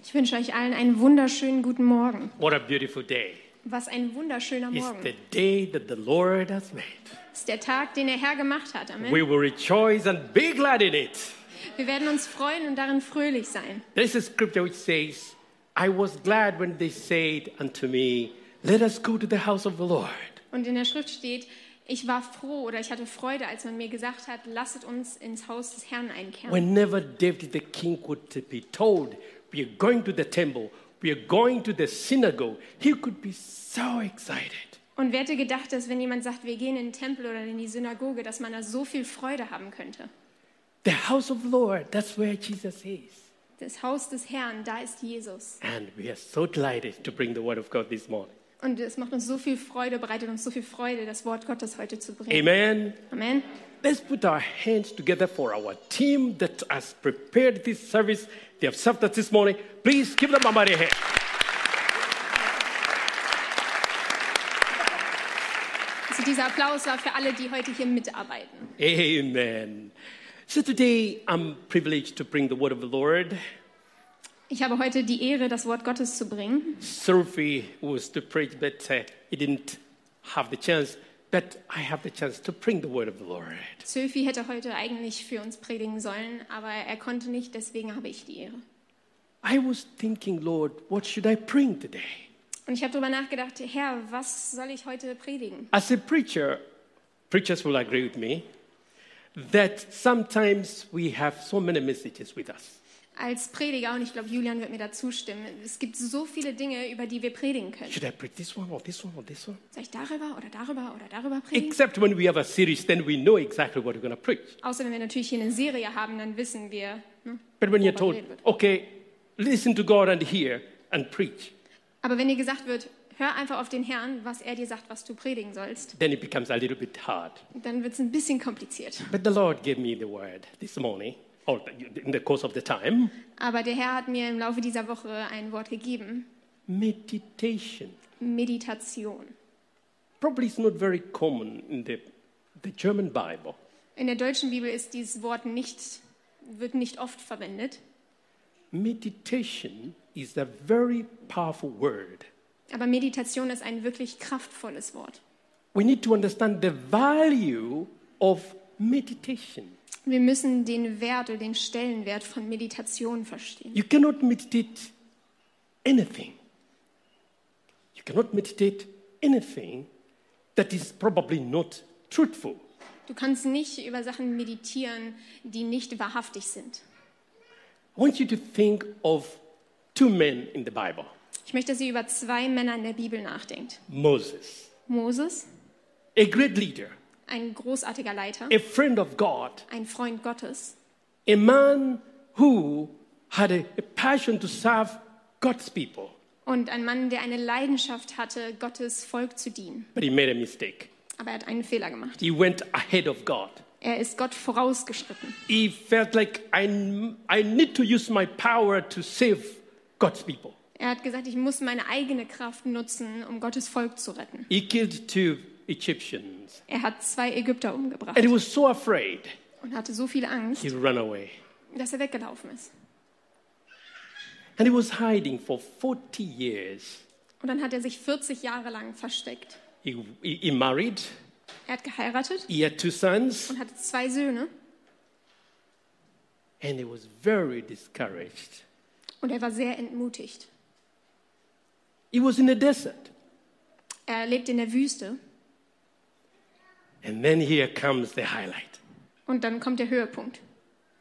Ich wünsche euch allen einen wunderschönen guten Morgen. What a beautiful day. Was ein wunderschöner It's Morgen. the day that the Lord has made. Ist der Tag, den der Herr gemacht hat. Amen. We will rejoice and be glad in it. Wir werden uns freuen und darin fröhlich sein. There is scripture which says, I was glad when they said unto me, Let us go to the house of the Lord. Und in der Schrift steht, ich war froh oder ich hatte Freude, als man mir gesagt hat, lasset uns ins Haus des Herrn einkehren. Whenever David the king would be told, We are going to the temple, we are going to the synagogue, he could be so excited. Und wer hätte gedacht, dass wenn jemand sagt, wir gehen in den Tempel oder in die Synagoge, dass man da so viel Freude haben könnte? The house of Lord, that's where Jesus is. Das Haus des Herrn, da ist Jesus. And we are so delighted to bring the word of God this morning. Und es macht uns so viel Freude, bereitet uns so viel Freude, das Wort Gottes heute zu bringen. Amen. Amen. Let's put our hands together for our team that has prepared this service. They have served us this morning. Please give them a mighty hand. Also dieser Applaus war für alle, die heute hier mitarbeiten. Amen. So today I'm privileged to bring the word of the Lord. Ich habe heute die Ehre, das Wort Gottes zu bringen. Sophie was to preach, but uh, he didn't have the chance. But I have the chance to bring the word of the Lord. Zöfi hätte heute eigentlich für uns predigen sollen, aber er konnte nicht, deswegen habe ich die Ehre. I was thinking, Lord, what should I bring today? Und ich habe darüber nachgedacht, Herr, was soll ich heute predigen? As a preacher, preachers will agree with me that sometimes we have so many messages with us. Als Prediger, und ich glaube, Julian wird mir da zustimmen, es gibt so viele Dinge, über die wir predigen können. Should I preach this one or this one or this one? Soll ich darüber oder darüber oder darüber predigen? Except when we have a series, then we know exactly what we're going to preach. Außer wenn wir natürlich hier eine Serie haben, dann wissen wir. Ne? But when you're told, okay, listen to God and hear and preach, Aber wenn dir gesagt wird, hör einfach auf den Herrn, was er dir sagt, was du predigen sollst, then it becomes a little bit hard. dann wird es ein bisschen kompliziert. But the Lord gave me the word this morning, or in the course of the time Aber der Herr hat mir im Laufe dieser Woche ein Wort gegeben: meditation. Meditation. Probably it's not very common in the, the German Bible. In der deutschen Bibel ist dieses Wort nicht, wird nicht oft verwendet. Meditation is a very powerful word. Aber Meditation ist ein wirklich kraftvolles Wort. We need to understand the value of meditation. Wir müssen den Wert oder den Stellenwert von Meditation verstehen. You cannot meditate anything. You cannot meditate anything that is probably not truthful. Du kannst nicht über Sachen meditieren, die nicht wahrhaftig sind. I want you to think of two men in the Bible Ich möchte, dass ihr über zwei Männer in der Bibel nachdenkt. Moses, Moses, a great leader, ein großartiger Leiter, a friend of God, ein Freund Gottes, a man who had a, a passion to serve God's people, und ein Mann, der eine Leidenschaft hatte, Gottes Volk zu dienen. but he made a mistake. Aber er hat einen Fehler gemacht. He went ahead of God. Er ist Gott vorausgeschritten. He felt like I, I need to use my power to save God's people. Er hat gesagt, ich muss meine eigene Kraft nutzen, um Gottes Volk zu retten. He killed two Egyptians. Er hat zwei Ägypter umgebracht And he was so afraid, und hatte so viel Angst, he ran away. dass er weggelaufen ist. And he was hiding for 40 years. Und dann hat er sich 40 Jahre lang versteckt. He, he, he married, Er hat geheiratet he had two sons, und hatte zwei Söhne. and he was very discouraged. Und er war sehr entmutigt. He was in the desert. Er lebt in der Wüste. And then here comes the highlight Und dann kommt der Höhepunkt.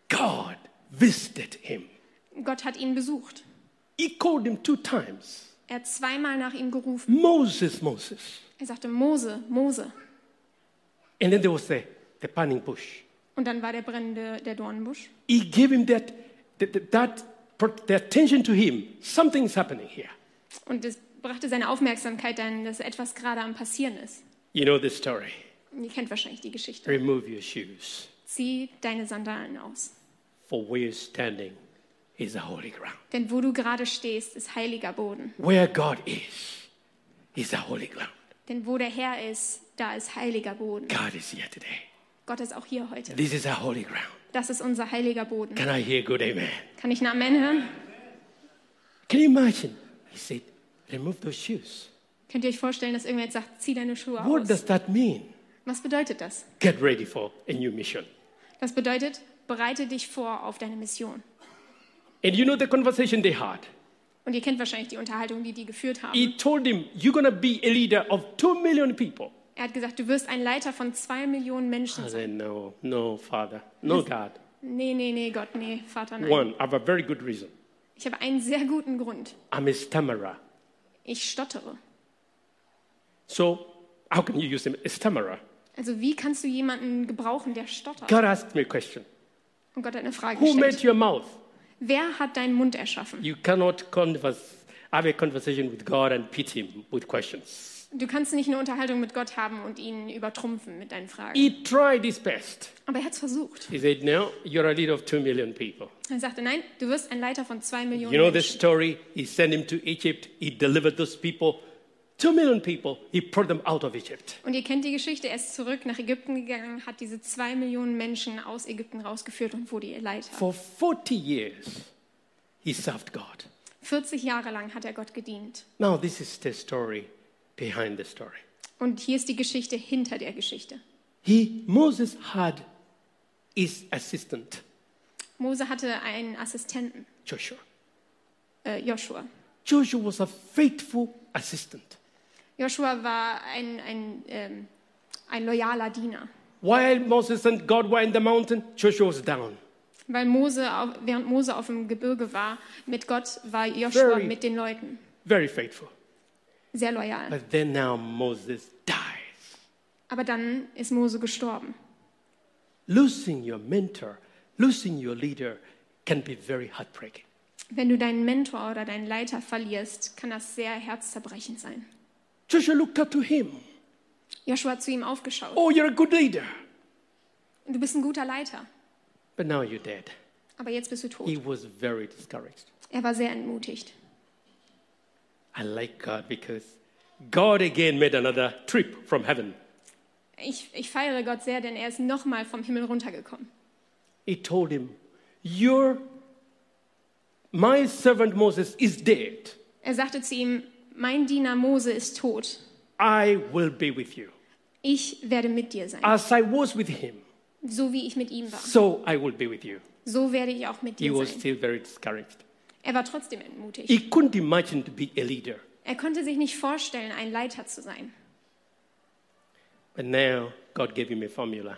God visited him. Gott hat ihn besucht. He called him two times Er hat zweimal nach ihm gerufen. Moses, Moses. Er sagte, Mose, Mose. And then there was the, the burning bush. Und dann war der brennende, der Dornbusch. He gave him that, that, that, the attention to him. Something's happening here. Und es brachte seine Aufmerksamkeit dann, dass etwas gerade am Passieren ist. You know the story. Ihr kennt wahrscheinlich die Geschichte. Remove your shoes, Zieh deine Sandalen aus. for where you're standing is a holy ground. Denn wo du gerade stehst, ist heiliger Boden. Where God is, is a holy ground. Denn wo der Herr ist, da ist heiliger Boden. God is here today. Gott ist auch hier heute. This is a holy ground. Das ist unser heiliger Boden. Can I hear good amen? Kann ich ein Amen hören? Can you imagine? He said, remove those shoes. Könnt ihr euch vorstellen, dass irgendwer jetzt sagt, zieh deine Schuhe What aus? does that mean? Was bedeutet das? Get ready for a new mission. Das bedeutet, bereite dich vor auf deine Mission. And you know the conversation they had? Und ihr kennt wahrscheinlich die Unterhaltung, die die geführt haben. He told him, You're to be a leader of two million people. Er hat gesagt, du wirst ein Leiter von zwei Millionen Menschen I sein. said, No, no, Father, no, God. Nee, nee, nee, Gott, nee, Vater, nein. One, I have a very good reason. Ich habe einen sehr guten Grund. I'm a stammerer. Ich stottere. So, how can you use? A stammerer. Also wie kannst du jemanden gebrauchen, der stottert? God asked me a question Und Gott hat eine Frage Who made gestellt. your mouth? Wer hat deinen Mund erschaffen? You cannot converse, have a conversation with God and pit him with questions. Du kannst nicht eine Unterhaltung mit Gott haben und ihn übertrumpfen mit deinen Fragen. He tried his best. Aber er hat es versucht. He said, No, you're a leader of two million people. Er sagte, nein, du wirst ein Leiter von zwei Millionen You know the Menschen. story? He sent him to Egypt. He delivered those people, Und ihr kennt die Geschichte, er ist zurück nach Ägypten gegangen, hat diese zwei Millionen Menschen aus Ägypten rausgeführt und wurde ihr Leiter. For 40 years, he served God. 40 Jahre lang hat er Gott gedient. Now, this is the story behind the story. Und hier ist die Geschichte hinter der Geschichte. He, Moses had his assistant, Mose hatte einen Assistenten, Joshua. äh, Joshua. Joshua was a faithful assistant. Joshua war ein, ein, ähm, ein loyaler Diener. While Moses and God were in the mountain, Joshua was down. Weil Mose, während Mose auf dem Gebirge war, mit Gott war Joshua Very- mit den Leuten. Very faithful. Sehr loyal. But then now Moses dies. Aber dann ist Mose gestorben. Losing your mentor, losing your leader can be very heartbreaking. Wenn du deinen Mentor oder deinen Leiter verlierst, kann das sehr herzzerbrechend sein. Joshua looked up to him. Joshua hat zu ihm aufgeschaut. Oh, you're a good leader. Du bist ein guter Leiter, But now you're dead. aber jetzt bist du tot. He was very discouraged. Er war sehr entmutigt. I like God because God again made another trip from heaven. Ich, ich feiere Gott sehr, denn er ist nochmal vom Himmel runtergekommen. He told him, Your my servant Moses is dead. Er sagte zu ihm, mein Diener Mose ist tot. I will be with you. Ich werde mit dir sein. As I was with him, So wie ich mit ihm war. so I will be with you. So werde ich auch mit He dir was sein. still very discouraged. Er war trotzdem entmutigt. He couldn't imagine to be a leader. Er konnte sich nicht vorstellen, ein Leiter zu sein. But now God gave him a formula.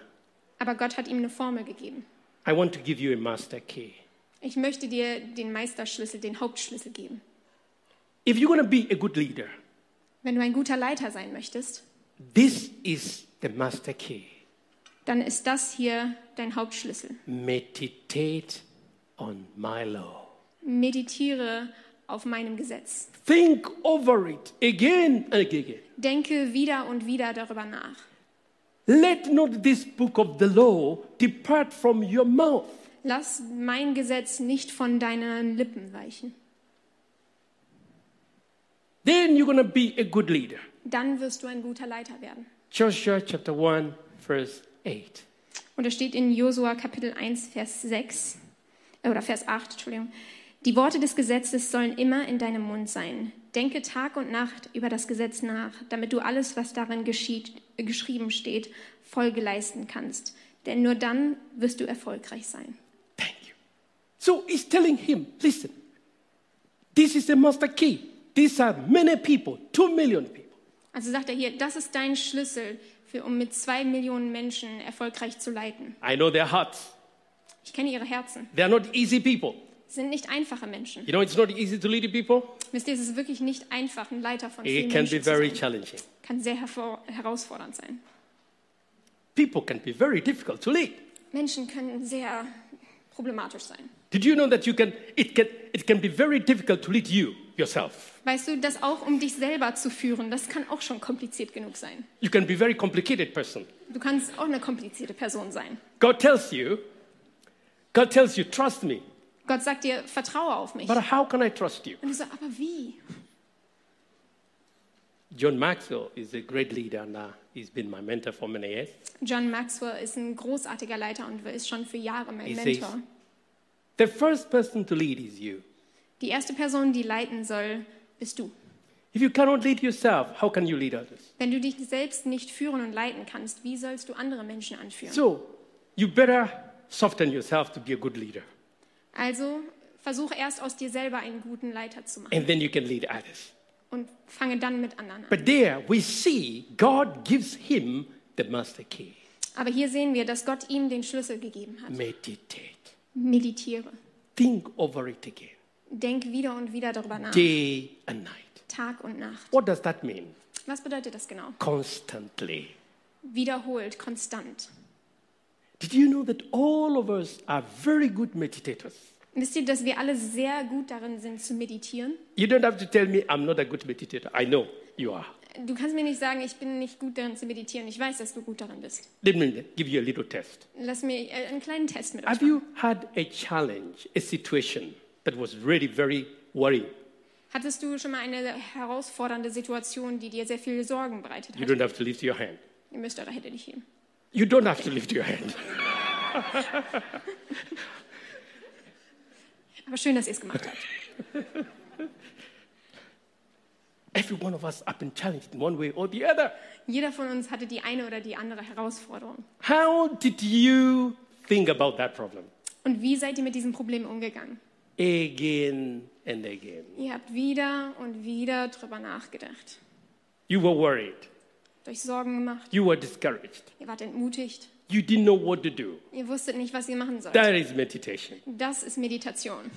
Aber Gott hat ihm eine Formel gegeben. I want to give you a master key. Ich möchte dir den Meisterschlüssel, den Hauptschlüssel geben. If you're going to be a good leader, Wenn du ein guter Leiter sein möchtest, this is the master key. dann ist das hier dein Hauptschlüssel. Meditate on my law. Meditiere auf meinem Gesetz. Think over it again and again. Denke wieder und wieder darüber nach. Let not this book of the law depart from your mouth. Lass mein Gesetz nicht von deinen Lippen weichen. Then you're going to be a good leader. Dann wirst du ein guter Leiter werden. Joshua chapter 1, verse 8. Und es steht in Josua Kapitel 1, Vers 6, äh, oder Vers 8, Entschuldigung. Die Worte des Gesetzes sollen immer in deinem Mund sein. Denke Tag und Nacht über das Gesetz nach, damit du alles, was darin geschieht, geschrieben steht, Folge leisten kannst. Denn nur dann wirst du erfolgreich sein. Thank you. So he's telling him, listen, this is the master key. These are many people, two million people. Also sagt er hier, das ist dein Schlüssel, für, um mit zwei Millionen Menschen erfolgreich zu leiten. I know their hearts. Ich kenne ihre Herzen. They are not easy people. Sie sind nicht einfache Menschen. You know, it's not easy to lead people. Wisst ihr, es ist wirklich nicht einfach, ein Leiter von It vielen can be Menschen zu very sein. challenging. Kann sehr herausfordernd sein. People can be very difficult to lead. Menschen können sehr problematisch sein. Did you know that you can, it can, it can be very difficult to lead you yourself? Weißt du, das auch um dich selber zu führen, das kann auch schon kompliziert genug sein. You can be very complicated person. Du kannst auch eine komplizierte Person sein. God tells you, God tells you, trust me. Gott sagt dir, vertraue auf mich. But how can I trust you? Und du sagst, aber wie? John Maxwell is a great leader and uh, he's been my mentor for many years. John Maxwell ist ein großartiger Leiter und ist schon für Jahre mein He says- Mentor. The first person to lead is you. Die erste Person, die leiten soll, bist du. If you cannot lead yourself, how can you lead others? Wenn du dich selbst nicht führen und leiten kannst, wie sollst du andere Menschen anführen? So you better soften yourself to be a good leader, Also versuch erst aus dir selber einen guten Leiter zu machen and then you can lead others. und fange dann mit anderen an. But there we see God gives him the master key. Aber hier sehen wir, dass Gott ihm den Schlüssel gegeben hat. Meditate. Meditiere. Think over it again, Denk wieder und wieder darüber nach. day and night. Tag und Nacht. What does that mean? Was bedeutet das genau? Constantly. Wiederholt, konstant. Did you know that all of us are very good meditators? Wisst ihr, dass wir alle sehr gut darin sind zu meditieren? You don't have to tell me I'm not a good meditator. I know you are. Du kannst mir nicht sagen, ich bin nicht gut darin zu meditieren. Ich weiß, dass du gut darin bist. Let me give you a little test. Lass mir äh, einen kleinen Test mit euch Have machen. you had a challenge, a situation that was really very worrying? Hattest du schon mal eine herausfordernde Situation, die dir sehr viel Sorgen bereitet You hat? don't have to lift your hand. Ihr müsst eure Hände nicht heben. You don't have to lift your hand. Aber schön, dass ihr es gemacht habt. Every one of us have been challenged in one way or the other. Jeder von uns hatte die eine oder die andere Herausforderung. How did you think about that problem? Und wie seid ihr mit diesem Problem umgegangen? Again and again. Ihr habt wieder und wieder drüber nachgedacht. You were worried. Euch Sorgen gemacht. You were discouraged. Ihr wart entmutigt. You didn't know what to do. Ihr wusstet nicht, was ihr machen sollt. That is meditation. Das ist Meditation.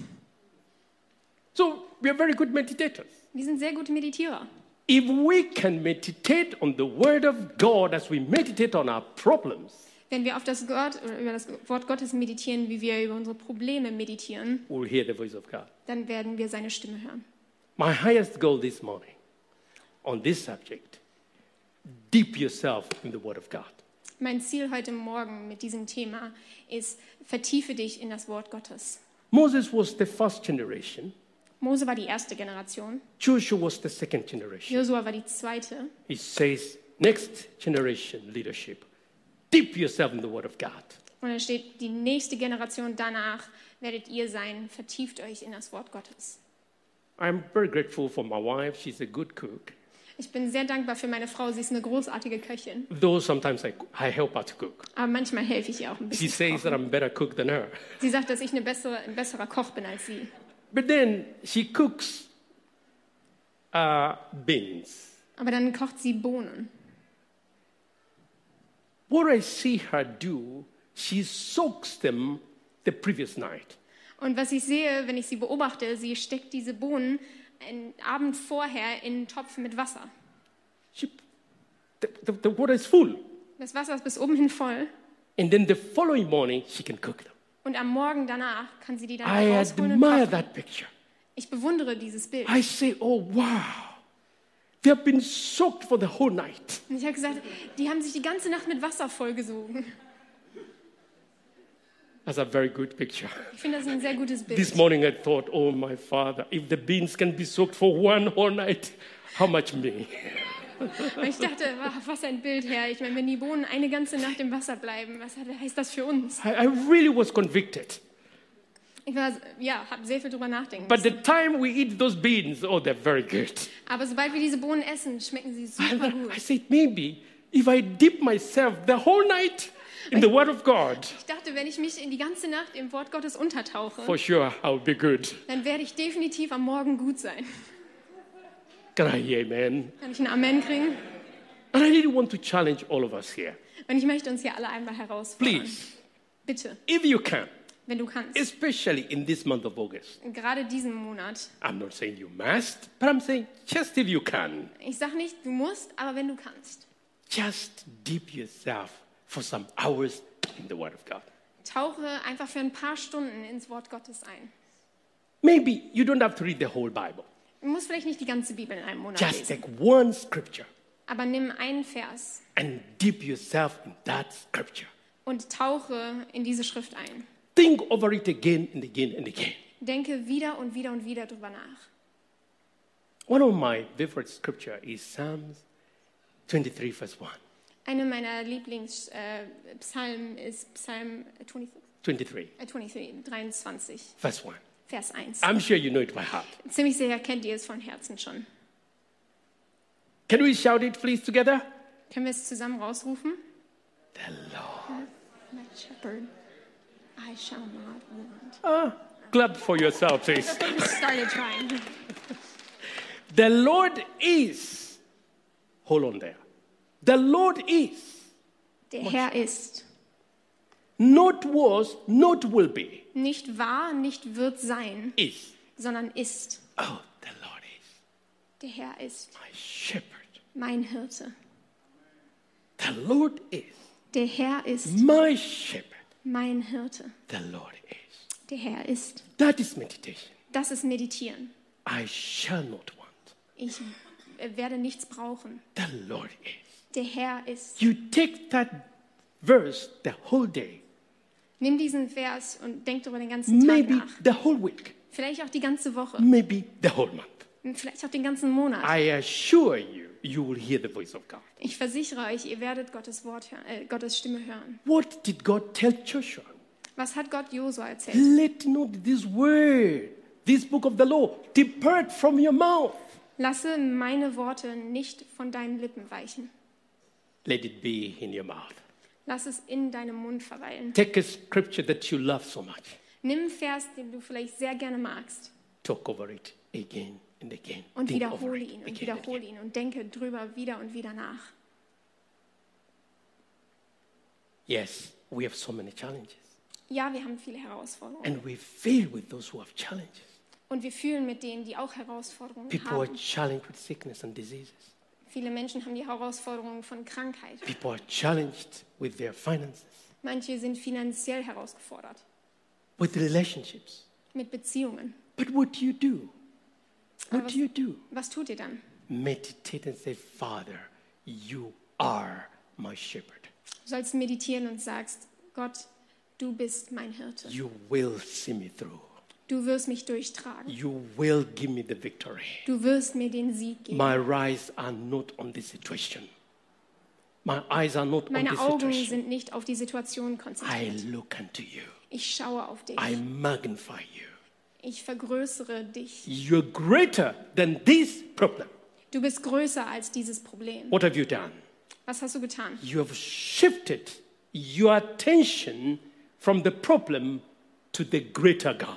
So we are very good meditators. Wir sind sehr gute Meditierer. If we can meditate on the Word of God as we meditate on our problems, Wenn wir auf das oder über das Wort Gottes meditieren, wie wir über unsere Probleme meditieren, we'll hear the voice of God. dann werden wir seine Stimme hören. My highest goal this morning on this subject deep yourself in the Word of God. Mein Ziel heute Morgen mit diesem Thema ist, vertiefe dich in das Wort Gottes. Moses was the first generation, Mose war die erste Generation, Joshua was the second generation. Josua war die zweite. He says, next generation leadership, deep yourself in the Word of God. Und da steht, die nächste Generation danach werdet ihr sein, vertieft euch in das Wort Gottes. I'm very grateful for my wife. She's a good cook. Ich bin sehr dankbar für meine Frau, sie ist eine großartige Köchin. Though sometimes I, I help her to cook. Aber manchmal helfe ich ihr auch ein She bisschen. says that I'm a better cook than her. Sie sagt, dass ich eine bessere, ein besserer Koch bin als sie. But then she cooks uh, beans. Aber dann kocht sie Bohnen. What I see her do, she soaks them the previous night. Und was ich sehe, wenn ich sie beobachte, sie steckt diese Bohnen einen Abend vorher in einen Topf mit Wasser. She, the, the, the water is full. Das Wasser ist bis oben hin voll. And then the following morning, she can cook them. Und am Morgen danach kann sie die dann I rausholen admire kochen. that picture. Ich bewundere dieses Bild. I say, oh, wow. They have been soaked for the whole night. Und ich habe gesagt, die haben sich die ganze Nacht mit Wasser vollgesogen. That's a very good picture. Ich finde das ein sehr gutes This Bild. morning I thought, oh, my father, if the beans can be soaked for one whole night, how much me? Ich dachte, was ein Bild, Herr. Ich meine, wenn die Bohnen eine ganze Nacht im Wasser bleiben, was heißt das für uns? I, I really was convicted. Ich war, ja, habe sehr viel drüber nachdenken But the müssen. time we eat those beans, oh, they're very good. Aber sobald wir diese Bohnen essen, schmecken sie super I gut. said, maybe if I dip myself the whole night in the Word of God, Ich dachte, wenn ich mich in die ganze Nacht im Wort Gottes untertauche, for sure I'll be good. dann werde ich definitiv am Morgen gut sein. Can I hear amen? Kann ich ein Amen kriegen? And I really want to challenge all of us here. Und ich möchte uns hier alle einmal herausfordern. Please, Bitte, if you can, wenn du kannst. especially in this month of August, Gerade diesen Monat. I'm not saying you must, but I'm saying just if you can, Ich sage nicht, du musst, aber wenn du kannst. just dip yourself for some hours in the Word of God. Tauche einfach für ein paar Stunden ins Wort Gottes ein. Maybe you don't have to read the whole Bible. Du musst vielleicht nicht die ganze Bibel in einem Monat Just lesen, take one scripture aber nimm einen Vers and dip yourself in that scripture. und tauche in diese Schrift ein. Think over it again and again and again. Denke wieder und wieder und wieder drüber nach. One of my favorite scripture is Psalms 23, verse 1. Eine meiner Lieblingspsalmen äh, ist Psalm 23, 23, äh, 23, 23, verse 1. Vers 1. I'm sure you know it by heart. Ziemlich sicher kennt ihr es von Herzen schon. Can we shout it, please, together? Können wir es zusammen rausrufen? The Lord. My shepherd, I shall not want. Ah, clap for yourself, please. I started trying. the Lord is. Hold on there. The Lord is. Der Herr ist. Not was, not will be. Nicht war, nicht wird sein, Is. sondern ist. Oh, the Lord is Der Herr ist my shepherd. mein Hirte. The Lord is Der Herr ist my shepherd. Mein Hirte. The Lord is. Der Herr ist. That is meditation. Das ist Meditieren. I shall not want. Ich äh, werde nichts brauchen. The Lord is. Der Herr ist. You take that verse the whole day, Nimm diesen Vers und denk darüber den ganzen Tag maybe nach. the whole week, Vielleicht auch die ganze Woche. maybe the whole month. Vielleicht auch den ganzen Monat. I assure you, you will hear the voice of God. Ich versichere euch, ihr werdet Gottes Wort hören, äh, Gottes Stimme hören. What did God tell Joshua? Was hat Gott Josua erzählt? Let not this word, this book of the law, depart from your mouth. Lasse meine Worte nicht von deinen Lippen weichen. Let it be in your mouth. Lass es in deinem Mund verweilen. Take a scripture that you love so much. Nimm einen Vers, den du vielleicht sehr gerne magst Talk over it again. Und wiederhole ihn und wiederhole ihn und denke drüber wieder und wieder nach. Yes, we have so many challenges. Ja, wir haben viele Herausforderungen And we feel with those who have challenges. und wir fühlen mit denen, die auch Herausforderungen People are haben. challenged with sickness and diseases. Viele Menschen haben die Herausforderungen von Krankheit. People are challenged with their finances, Manche sind finanziell herausgefordert with relationships. mit Beziehungen. But what do you do? What do you do? Was tut ihr dann? Meditate and say, Father, you are my shepherd. Du sollst meditieren und sagst, Gott, du bist mein Hirte. You will see me through. Du wirst mich durchtragen. You will give me the victory. Du wirst mir den Sieg geben. My eyes are not on the situation. My eyes are not on Meine the Augen situation. sind nicht auf die Situation I konzentriert. look unto you. Ich schaue auf dich. I magnify you. Ich vergrößere dich. You're greater than this problem. Du bist größer als dieses Problem. What have you done? Was hast du getan? You have shifted your attention from the problem to the greater God.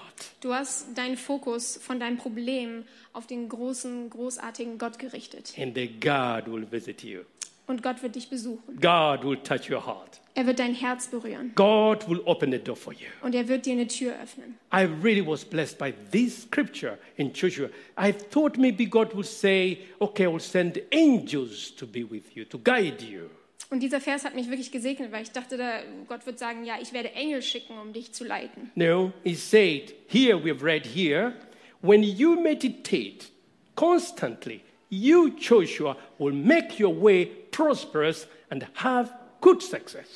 Du hast deinen Fokus von deinem Problem auf den großen, großartigen Gott gerichtet. And the God will visit you. Und Gott wird dich besuchen. God will touch your heart. Er wird dein Herz berühren. God will open the door for you. Und er wird dir eine Tür öffnen. I really was blessed by this scripture in Joshua. I thought maybe God would say, okay, I will send angels to be with you, to guide you. Und dieser Vers hat mich wirklich gesegnet, weil ich dachte, da, Gott wird sagen, ja, ich werde Engel schicken, um dich zu leiten. No, he said, here we've read here, when you meditate constantly, you, Joshua, will make your way prosperous and have good success.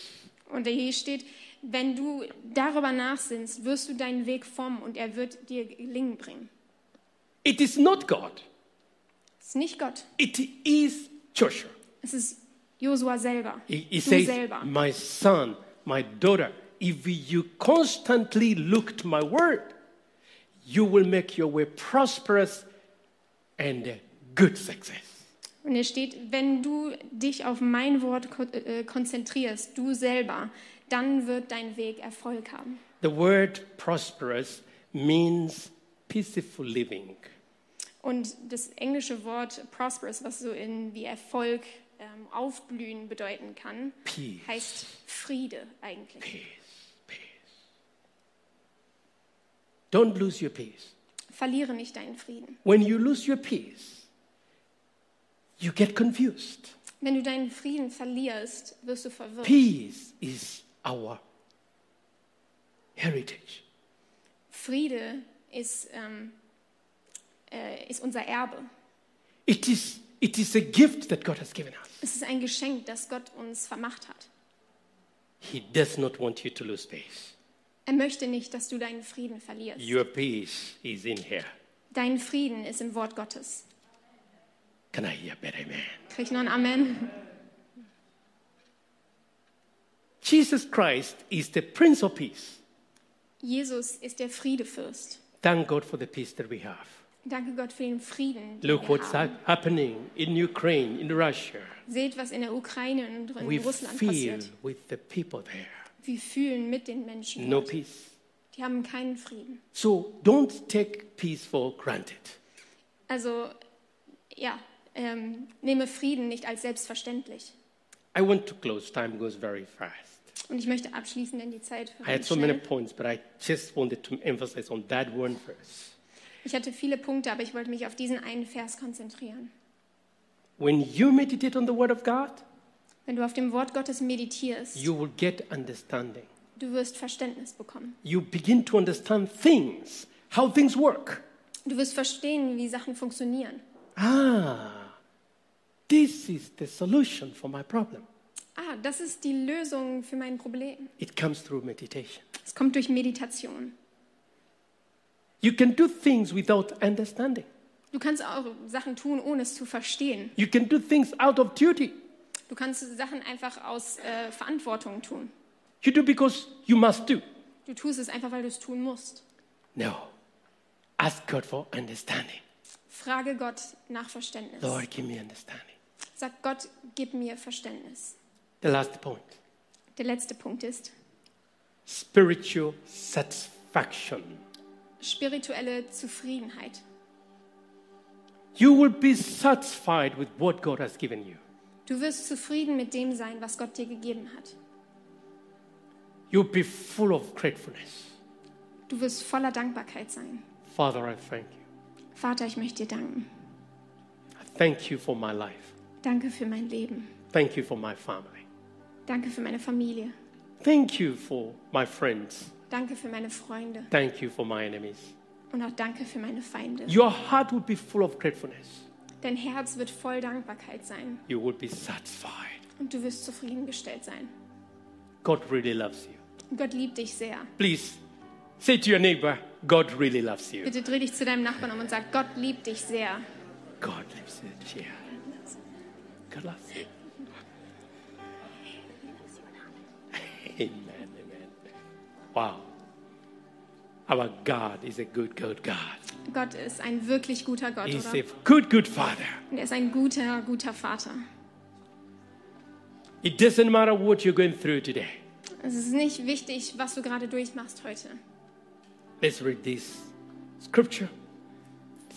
Und hier steht, wenn du darüber nachsinnst, wirst du deinen Weg formen und er wird dir Gelingen bringen. It is not God, Es ist nicht Gott, it is Joshua. es ist Josua selber. He, he says, selber. My son, my daughter, if you constantly look to my word, you will make your way prosperous and good success. Und hier steht, wenn du dich auf mein Wort ko äh, konzentrierst, du selber, dann wird dein Weg Erfolg haben. The word prosperous means peaceful living. Und das englische Wort prosperous, was so in wie Erfolg, ähm, aufblühen bedeuten kann, Peace. heißt Friede eigentlich. Peace, peace. Don't lose your peace. Verliere nicht deinen Frieden. When you lose your peace, you get confused. Wenn du deinen Frieden verlierst, wirst du verwirrt. Peace is our heritage. Friede ist, ähm, äh, ist unser Erbe. It is, it is a gift that God has given us. Es ist ein Geschenk, das Gott uns vermacht hat. He does not want you to lose peace. Er möchte nicht, dass du deinen Frieden verlierst. Your peace is in here. Dein Frieden ist im Wort Gottes. Can I hear a better amen? Krieg ich noch ein Amen? Jesus Christ is the Prince of Peace. Jesus ist der Friedefürst. Thank God for the peace that we have. Danke Gott für den Frieden, den Look wir what's haben. hap- happening in Ukraine, in Russia. Seht, was in der Ukraine und in We Russland feel passiert. with the people there. Wir fühlen mit den Menschen. No dort. peace. Die haben keinen Frieden. So don't take peace for granted. Also, ja, ähm, nehme Frieden nicht als selbstverständlich. I want to close. Time goes very fast. Und ich möchte abschließen, denn die Zeit I had so many schnell. points, but I just wanted to emphasize on that one verse. Ich hatte viele Punkte, aber ich wollte mich auf diesen einen Vers konzentrieren. When you meditate on the Word of God, Wenn du auf dem Wort Gottes meditierst, you will get understanding. du wirst Verständnis bekommen. You begin to understand things, how things work. Du wirst verstehen, wie Sachen funktionieren. Ah, this is the solution for my problem. Ah, das ist die Lösung für mein Problem. It comes through meditation. Es kommt durch Meditation. You can do things without understanding. Du kannst auch Sachen tun, ohne es zu verstehen. You can do things out of duty. Du kannst Sachen einfach aus äh, Verantwortung tun. You do because you must do. Du tust es einfach, weil du es tun musst. No. Ask God for understanding. Frage Gott nach Verständnis. Lord, give me understanding. Sag Gott, gib mir Verständnis. The last point Der letzte Punkt ist spiritual satisfaction. spirituelle Zufriedenheit. You will be satisfied with what God has given you. Du wirst zufrieden mit dem sein, was Gott dir gegeben hat. You'll be full of gratefulness. Du wirst voller Dankbarkeit sein. Father, I thank you. Vater, ich möchte dir danken. I thank you for my life. Danke für mein Leben. Thank you for my family. Danke für meine Familie. Thank you for my friends. Danke für meine Freunde. Thank you for my enemies. Und auch danke für meine Feinde. Your heart will be full of gratefulness. Dein Herz wird voll Dankbarkeit sein. You will be satisfied. Und du wirst zufriedengestellt sein. God really loves you. Gott liebt dich sehr. Please say to your neighbor, God really loves you. Bitte dreh dich zu deinem Nachbarn um und sag, Gott liebt dich sehr. God loves you. Yeah. God you. Amen. Amen. Wow. Our God is a good, good God. Gott ist ein wirklich guter Gott, He's oder? a good, good Father. Und er ist ein guter, guter Vater. It doesn't matter what you're going through today. Es ist nicht wichtig, was du gerade durchmachst heute. Let's read this scripture.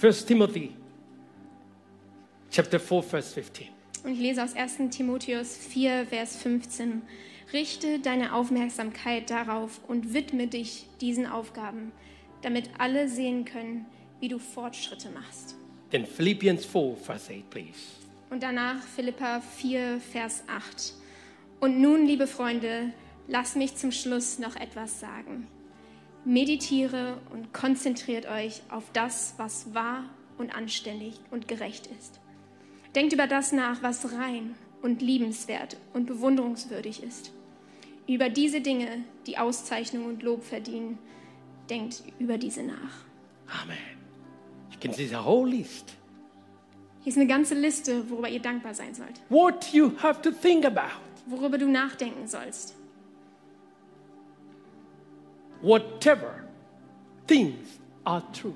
1 Timothy chapter 4 verse 15. Und ich lese aus 1. Timotheus 4, Vers 15. Richte deine Aufmerksamkeit darauf und widme dich diesen Aufgaben, damit alle sehen können, wie du Fortschritte machst. Then Philippians 4 verse 8 please. Und danach Philippa 4, Vers 8. Und nun, liebe Freunde, lasst mich zum Schluss noch etwas sagen. Meditiere und konzentriert euch auf das, was wahr und anständig und gerecht ist. Denkt über das nach, was rein und liebenswert und bewunderungswürdig ist. Über diese Dinge, die Auszeichnung und Lob verdienen, denkt über diese nach. Amen. You can see the whole list. Hier ist eine ganze Liste, worüber ihr dankbar sein sollt, What you have to think about. worüber du nachdenken sollst. Whatever things are true.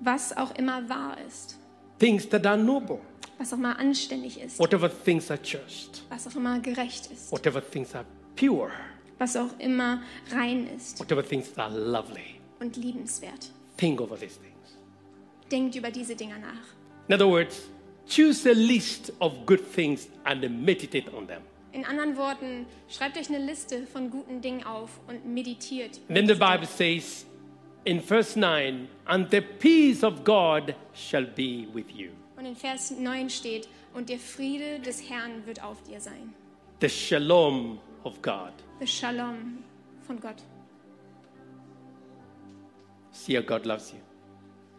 was auch immer wahr ist, Things that are noble. was auch immer anständig ist, Whatever things are just. was auch immer gerecht ist, Whatever things are pure. was auch immer rein ist Whatever things are lovely. und liebenswert. Think over these things. Denkt über diese Dinge nach. In other words, choose a list of good things and meditate on them. In anderen Worten, schreibt euch eine Liste von guten Dingen auf und meditiert. And then the Bible says in verse 9, and the peace of God shall be with you. Und in Vers 9 steht, und der Friede des Herrn wird auf dir sein. The shalom of God. The Shalom von Gott. See God loves you.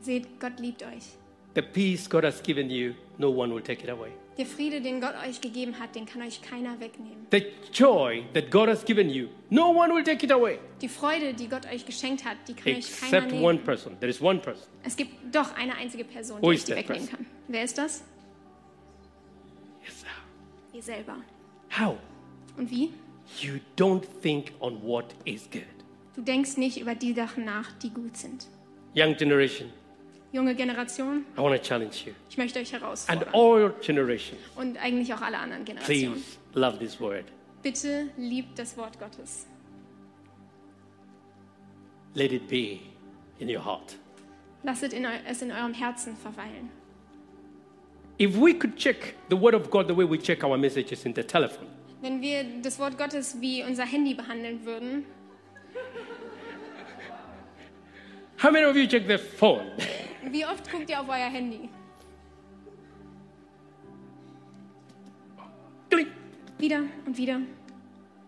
Seht, Gott liebt euch. The peace God has given you, no one will take it away. Der Friede, den Gott euch gegeben hat, den kann euch keiner wegnehmen. The joy that God has given you, no one will take it away. Die Freude, die Gott euch geschenkt hat, die kann euch keiner Except one nehmen. person. There is one person. Es gibt doch eine einzige Person, Who die euch die wegnehmen kann. Wer ist das? wir selber. How? Und wie? You don't think on what is good. Du denkst nicht über die Sachen nach, die gut sind. Young generation, Junge Generation, I want to challenge you. ich möchte euch And herausfordern. all generations, Und eigentlich auch alle anderen Generationen. please love this word. Bitte liebt das Wort Gottes. Let it be in your heart. In eu- es in eurem Herzen verweilen. If we could check the word of God the way we check our messages in the telephone, Wenn wir das Wort Gottes wie unser Handy behandeln würden, how many of you check the phone? wie oft guckt ihr auf euer Handy? Click. Wieder und wieder.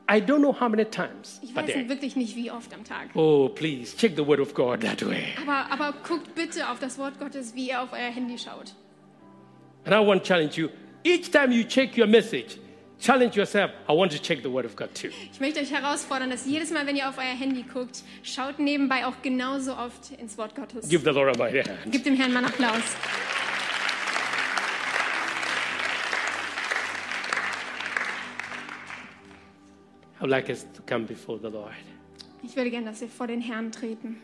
I don't know how many times, Ich weiß wirklich nicht, wie oft am Tag. Oh, please check the word of God that way. Aber, aber guckt bitte auf das Wort Gottes, wie ihr auf euer Handy schaut. And I want to challenge you. Each time you check your message, challenge yourself. I want to check the word of God too. Ich möchte euch herausfordern, dass jedes Mal, wenn ihr auf euer Handy guckt, schaut nebenbei auch genauso oft ins Wort Gottes. Give the Lord a mighty hand. Gebt dem Herrn mal einen Applaus. I would like us to come before the Lord. Ich würde gerne, dass wir vor den Herrn treten.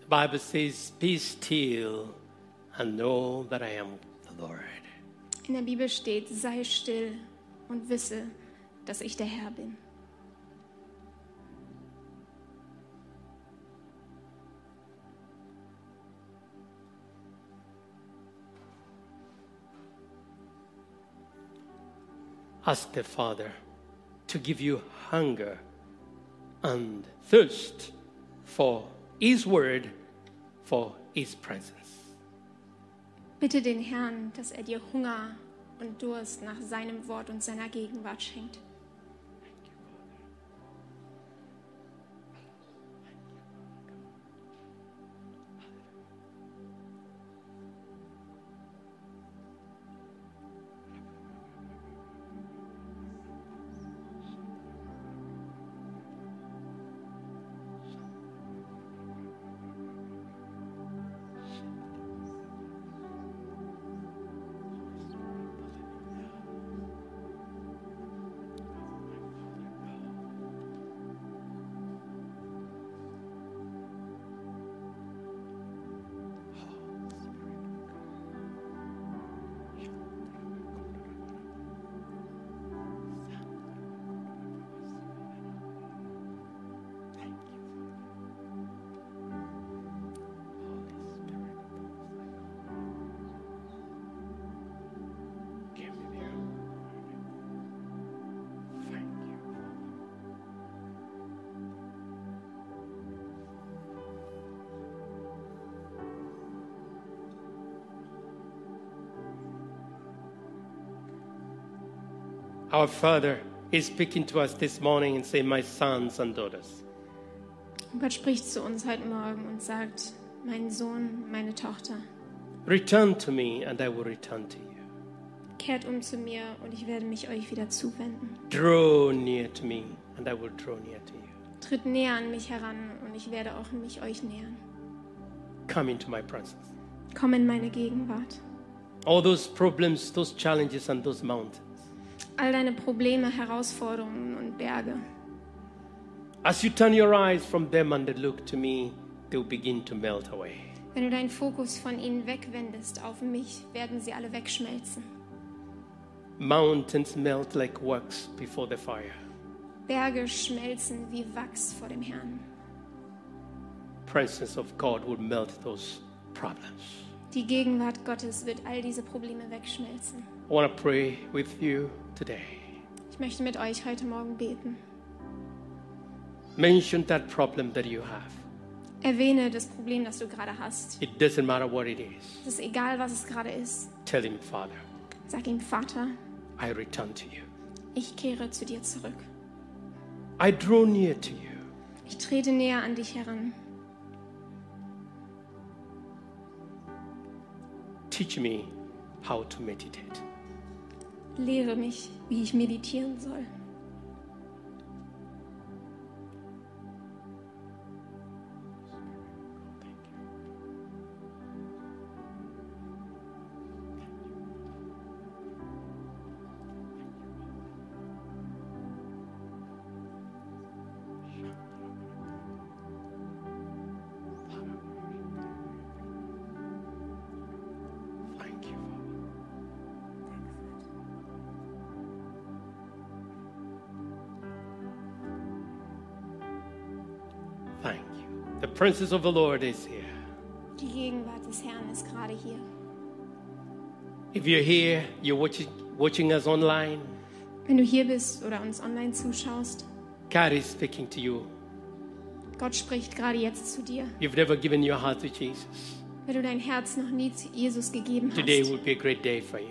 The Bible says, Be still and know that I am the Lord. In der Bibel steht, sei still und wisse, dass ich der Herr bin. Ask the Father to give you hunger and thirst for His word, for His presence. Bitte den Herrn, dass er dir Hunger und Durst nach seinem Wort und seiner Gegenwart schenkt. Our Father is speaking to us this morning and saying, My sons and daughters, Und Gott spricht zu uns heute Morgen und sagt, mein Sohn, meine Tochter, return to me and I will return to you. kehrt um zu mir und ich werde mich euch wieder zuwenden. Draw near to me and I will draw near to you. Tritt näher an mich heran und ich werde auch mich euch nähern. Come into my presence. Komm in meine Gegenwart. All those problems, those challenges, and those mountains. All deine Probleme, Herausforderungen und Berge. As you turn your eyes from them and they look to me, they will begin to melt away. Wenn du deinen Fokus von ihnen wegwendest auf mich, werden sie alle wegschmelzen. Mountains melt like wax before the fire. Berge schmelzen wie Wachs vor dem Herrn. Presence of God will melt those problems. Die Gegenwart Gottes wird all diese Probleme wegschmelzen. I want to pray with you today. Ich möchte mit euch heute Morgen beten. Mention that problem that you have. Erwähne das Problem, das du gerade hast. It doesn't matter what it is. Es ist egal, was es gerade ist. Tell him, Father, Sag ihm, Vater, I return to you. ich kehre zu dir zurück. I draw near to you. Ich trete näher an dich heran. Teach me how to meditate. Lehre mich, wie ich meditieren soll. Presence of the Lord is here. Die Gegenwart des Herrn ist gerade hier. If you're here, you're watching, watching us online, Wenn du hier bist oder uns online zuschaust, God is speaking to you. Gott spricht gerade jetzt zu dir. You've never given your heart to Jesus. Wenn du dein Herz noch nie zu Jesus gegeben Today hast, will be a great day for you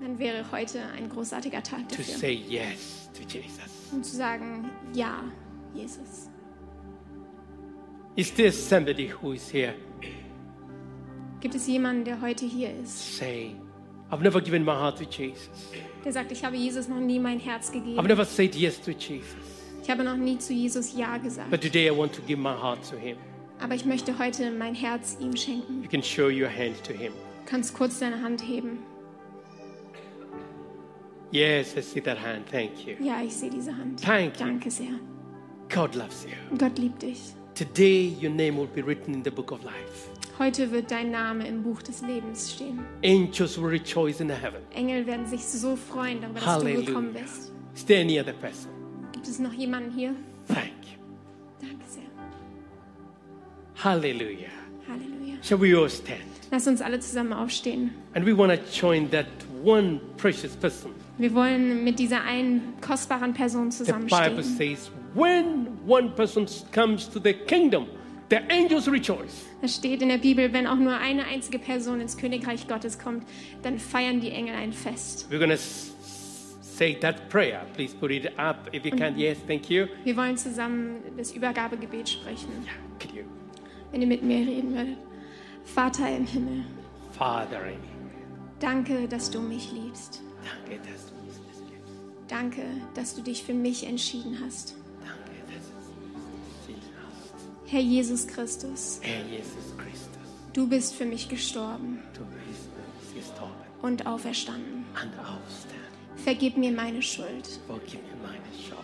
dann wäre heute ein großartiger Tag to dafür, say yes to Jesus. um zu sagen, ja, Jesus. Is there somebody who is here? Gibt es jemanden, der heute hier ist, Say, I've never given my heart to Jesus. der sagt, ich habe Jesus noch nie mein Herz I've gegeben. never said yes to Jesus. Ich habe noch nie zu Jesus Ja gesagt. But today I want to give my heart to Him. Aber ich möchte heute mein Herz ihm schenken. You can show your hand to Him. Du kannst kurz deine Hand heben. Yes, I see that hand. Thank you. Ja, ich sehe diese Hand. Thank you. Danke sehr. God loves you. Gott liebt dich. Today, your name will be written in the book of life. Heute wird dein Name im Buch des Lebens stehen. Angels will rejoice in the heaven. Engel werden sich so freuen darüber, dass du gekommen Hallelujah. bist. Is there any other person? Gibt es noch jemanden hier? Thank you. Danke sehr. Hallelujah. Halleluja. Shall we all stand? Lass uns alle zusammen aufstehen. And we want to join that one precious person. Wir wollen mit dieser einen kostbaren Person The Bible zusammenstehen. says, when one person comes to the kingdom, the angels rejoice. Es steht in der Bibel, wenn auch nur eine einzige Person ins Königreich Gottes kommt, dann feiern die Engel ein Fest. We're going to say that prayer. Please put it up if you can. Yes, thank you. Wir wollen zusammen das Übergabegebet sprechen. Yeah, could you? Wenn ihr mit mir reden würdet. Vater im Himmel, Father, in danke, dass du mich liebst. Danke, dass du das gibst. Danke, dass du dich für mich entschieden hast. Herr Jesus Christus, Herr Jesus Christus, du bist für mich gestorben du bist für uns gestorben und auferstanden. und. Vergib mir meine Schuld. Vergib mir meine Schuld.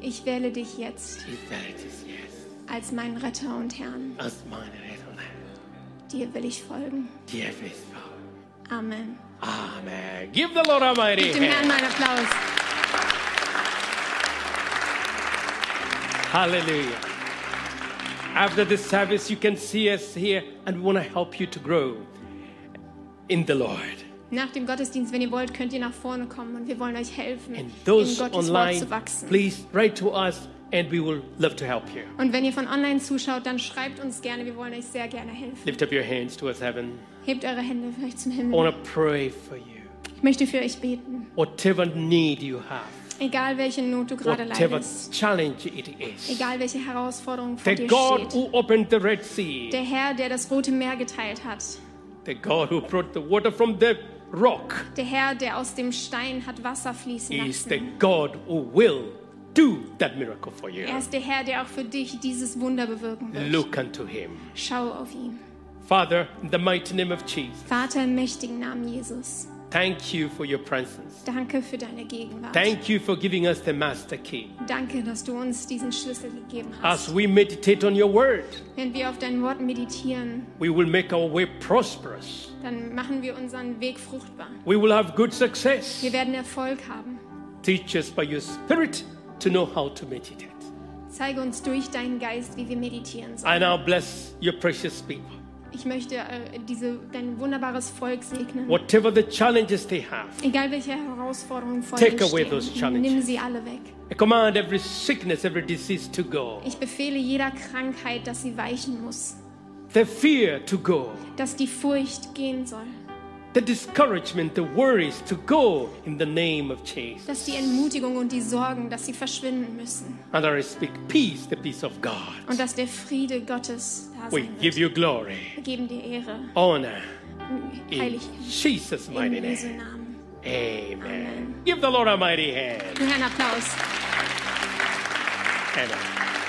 Ich wähle dich jetzt Ich als meinen Retter und Herrn. als Dir will ich folgen. dir. Amen. Amen. Give the Lord a mighty Gib dem Herrn einen Applaus. Hallelujah. After the service, you can see us here, and we want to help you to grow in the Lord. Nach dem Gottesdienst, wenn ihr wollt, könnt ihr nach vorne kommen und wir wollen euch helfen, in Gottes Wort online, zu wachsen. please write to us, and we will love to help you. Und wenn ihr von online zuschaut, dann schreibt uns gerne, wir wollen euch sehr gerne helfen. Lift up your hands towards heaven. Hebt eure Hände vielleicht zum I Himmel. want to pray for you. Ich möchte für euch beten. Whatever need you have, Egal welche Not du gerade whatever leidest, challenge it is, egal welche Herausforderung vor the dir God steht. who opened the Red Sea, Der Herr, der das Rote Meer geteilt hat. the God who brought the water from the rock, Der Herr, der aus dem Stein hat Wasser fließen is the lassen. God who will do that miracle for you. Er ist der Herr, der auch für dich dieses Wunder bewirken wird. Look unto him. Schau auf ihn. Father, in the mighty name of Jesus, Vater im mächtigen Namen Jesus, thank you for your presence. danke für deine Gegenwart. Thank you for giving us the master key. Danke, dass du uns diesen Schlüssel gegeben hast. As we meditate on your word, Wenn wir auf dein Wort meditieren, we will make our way prosperous. dann machen wir unseren Weg fruchtbar. We will have good success. Wir werden Erfolg haben. Teach us by your spirit to know how to meditate. Zeige uns durch deinen Geist, wie wir meditieren sollen. I now bless your precious people. Ich möchte äh, diese, dein wunderbares Volk segnen. Whatever the challenges they have, Egal welche Herausforderungen vor Take ihnen away those stehen, challenges. nimm sie alle weg. I command every sickness, every disease to go. Ich befehle jeder Krankheit, dass sie weichen muss, The fear to go. dass die Furcht gehen soll, The discouragement, the worries to go in the name of Jesus. dass die Entmutigung und die Sorgen, dass sie verschwinden müssen And I speak peace, the peace of God. und dass der Friede Gottes We give you glory, Wir geben dir Ehre, honor in Jesus' mighty name. Namen. Amen. Give the Lord a mighty hand. Einen Applaus. Amen.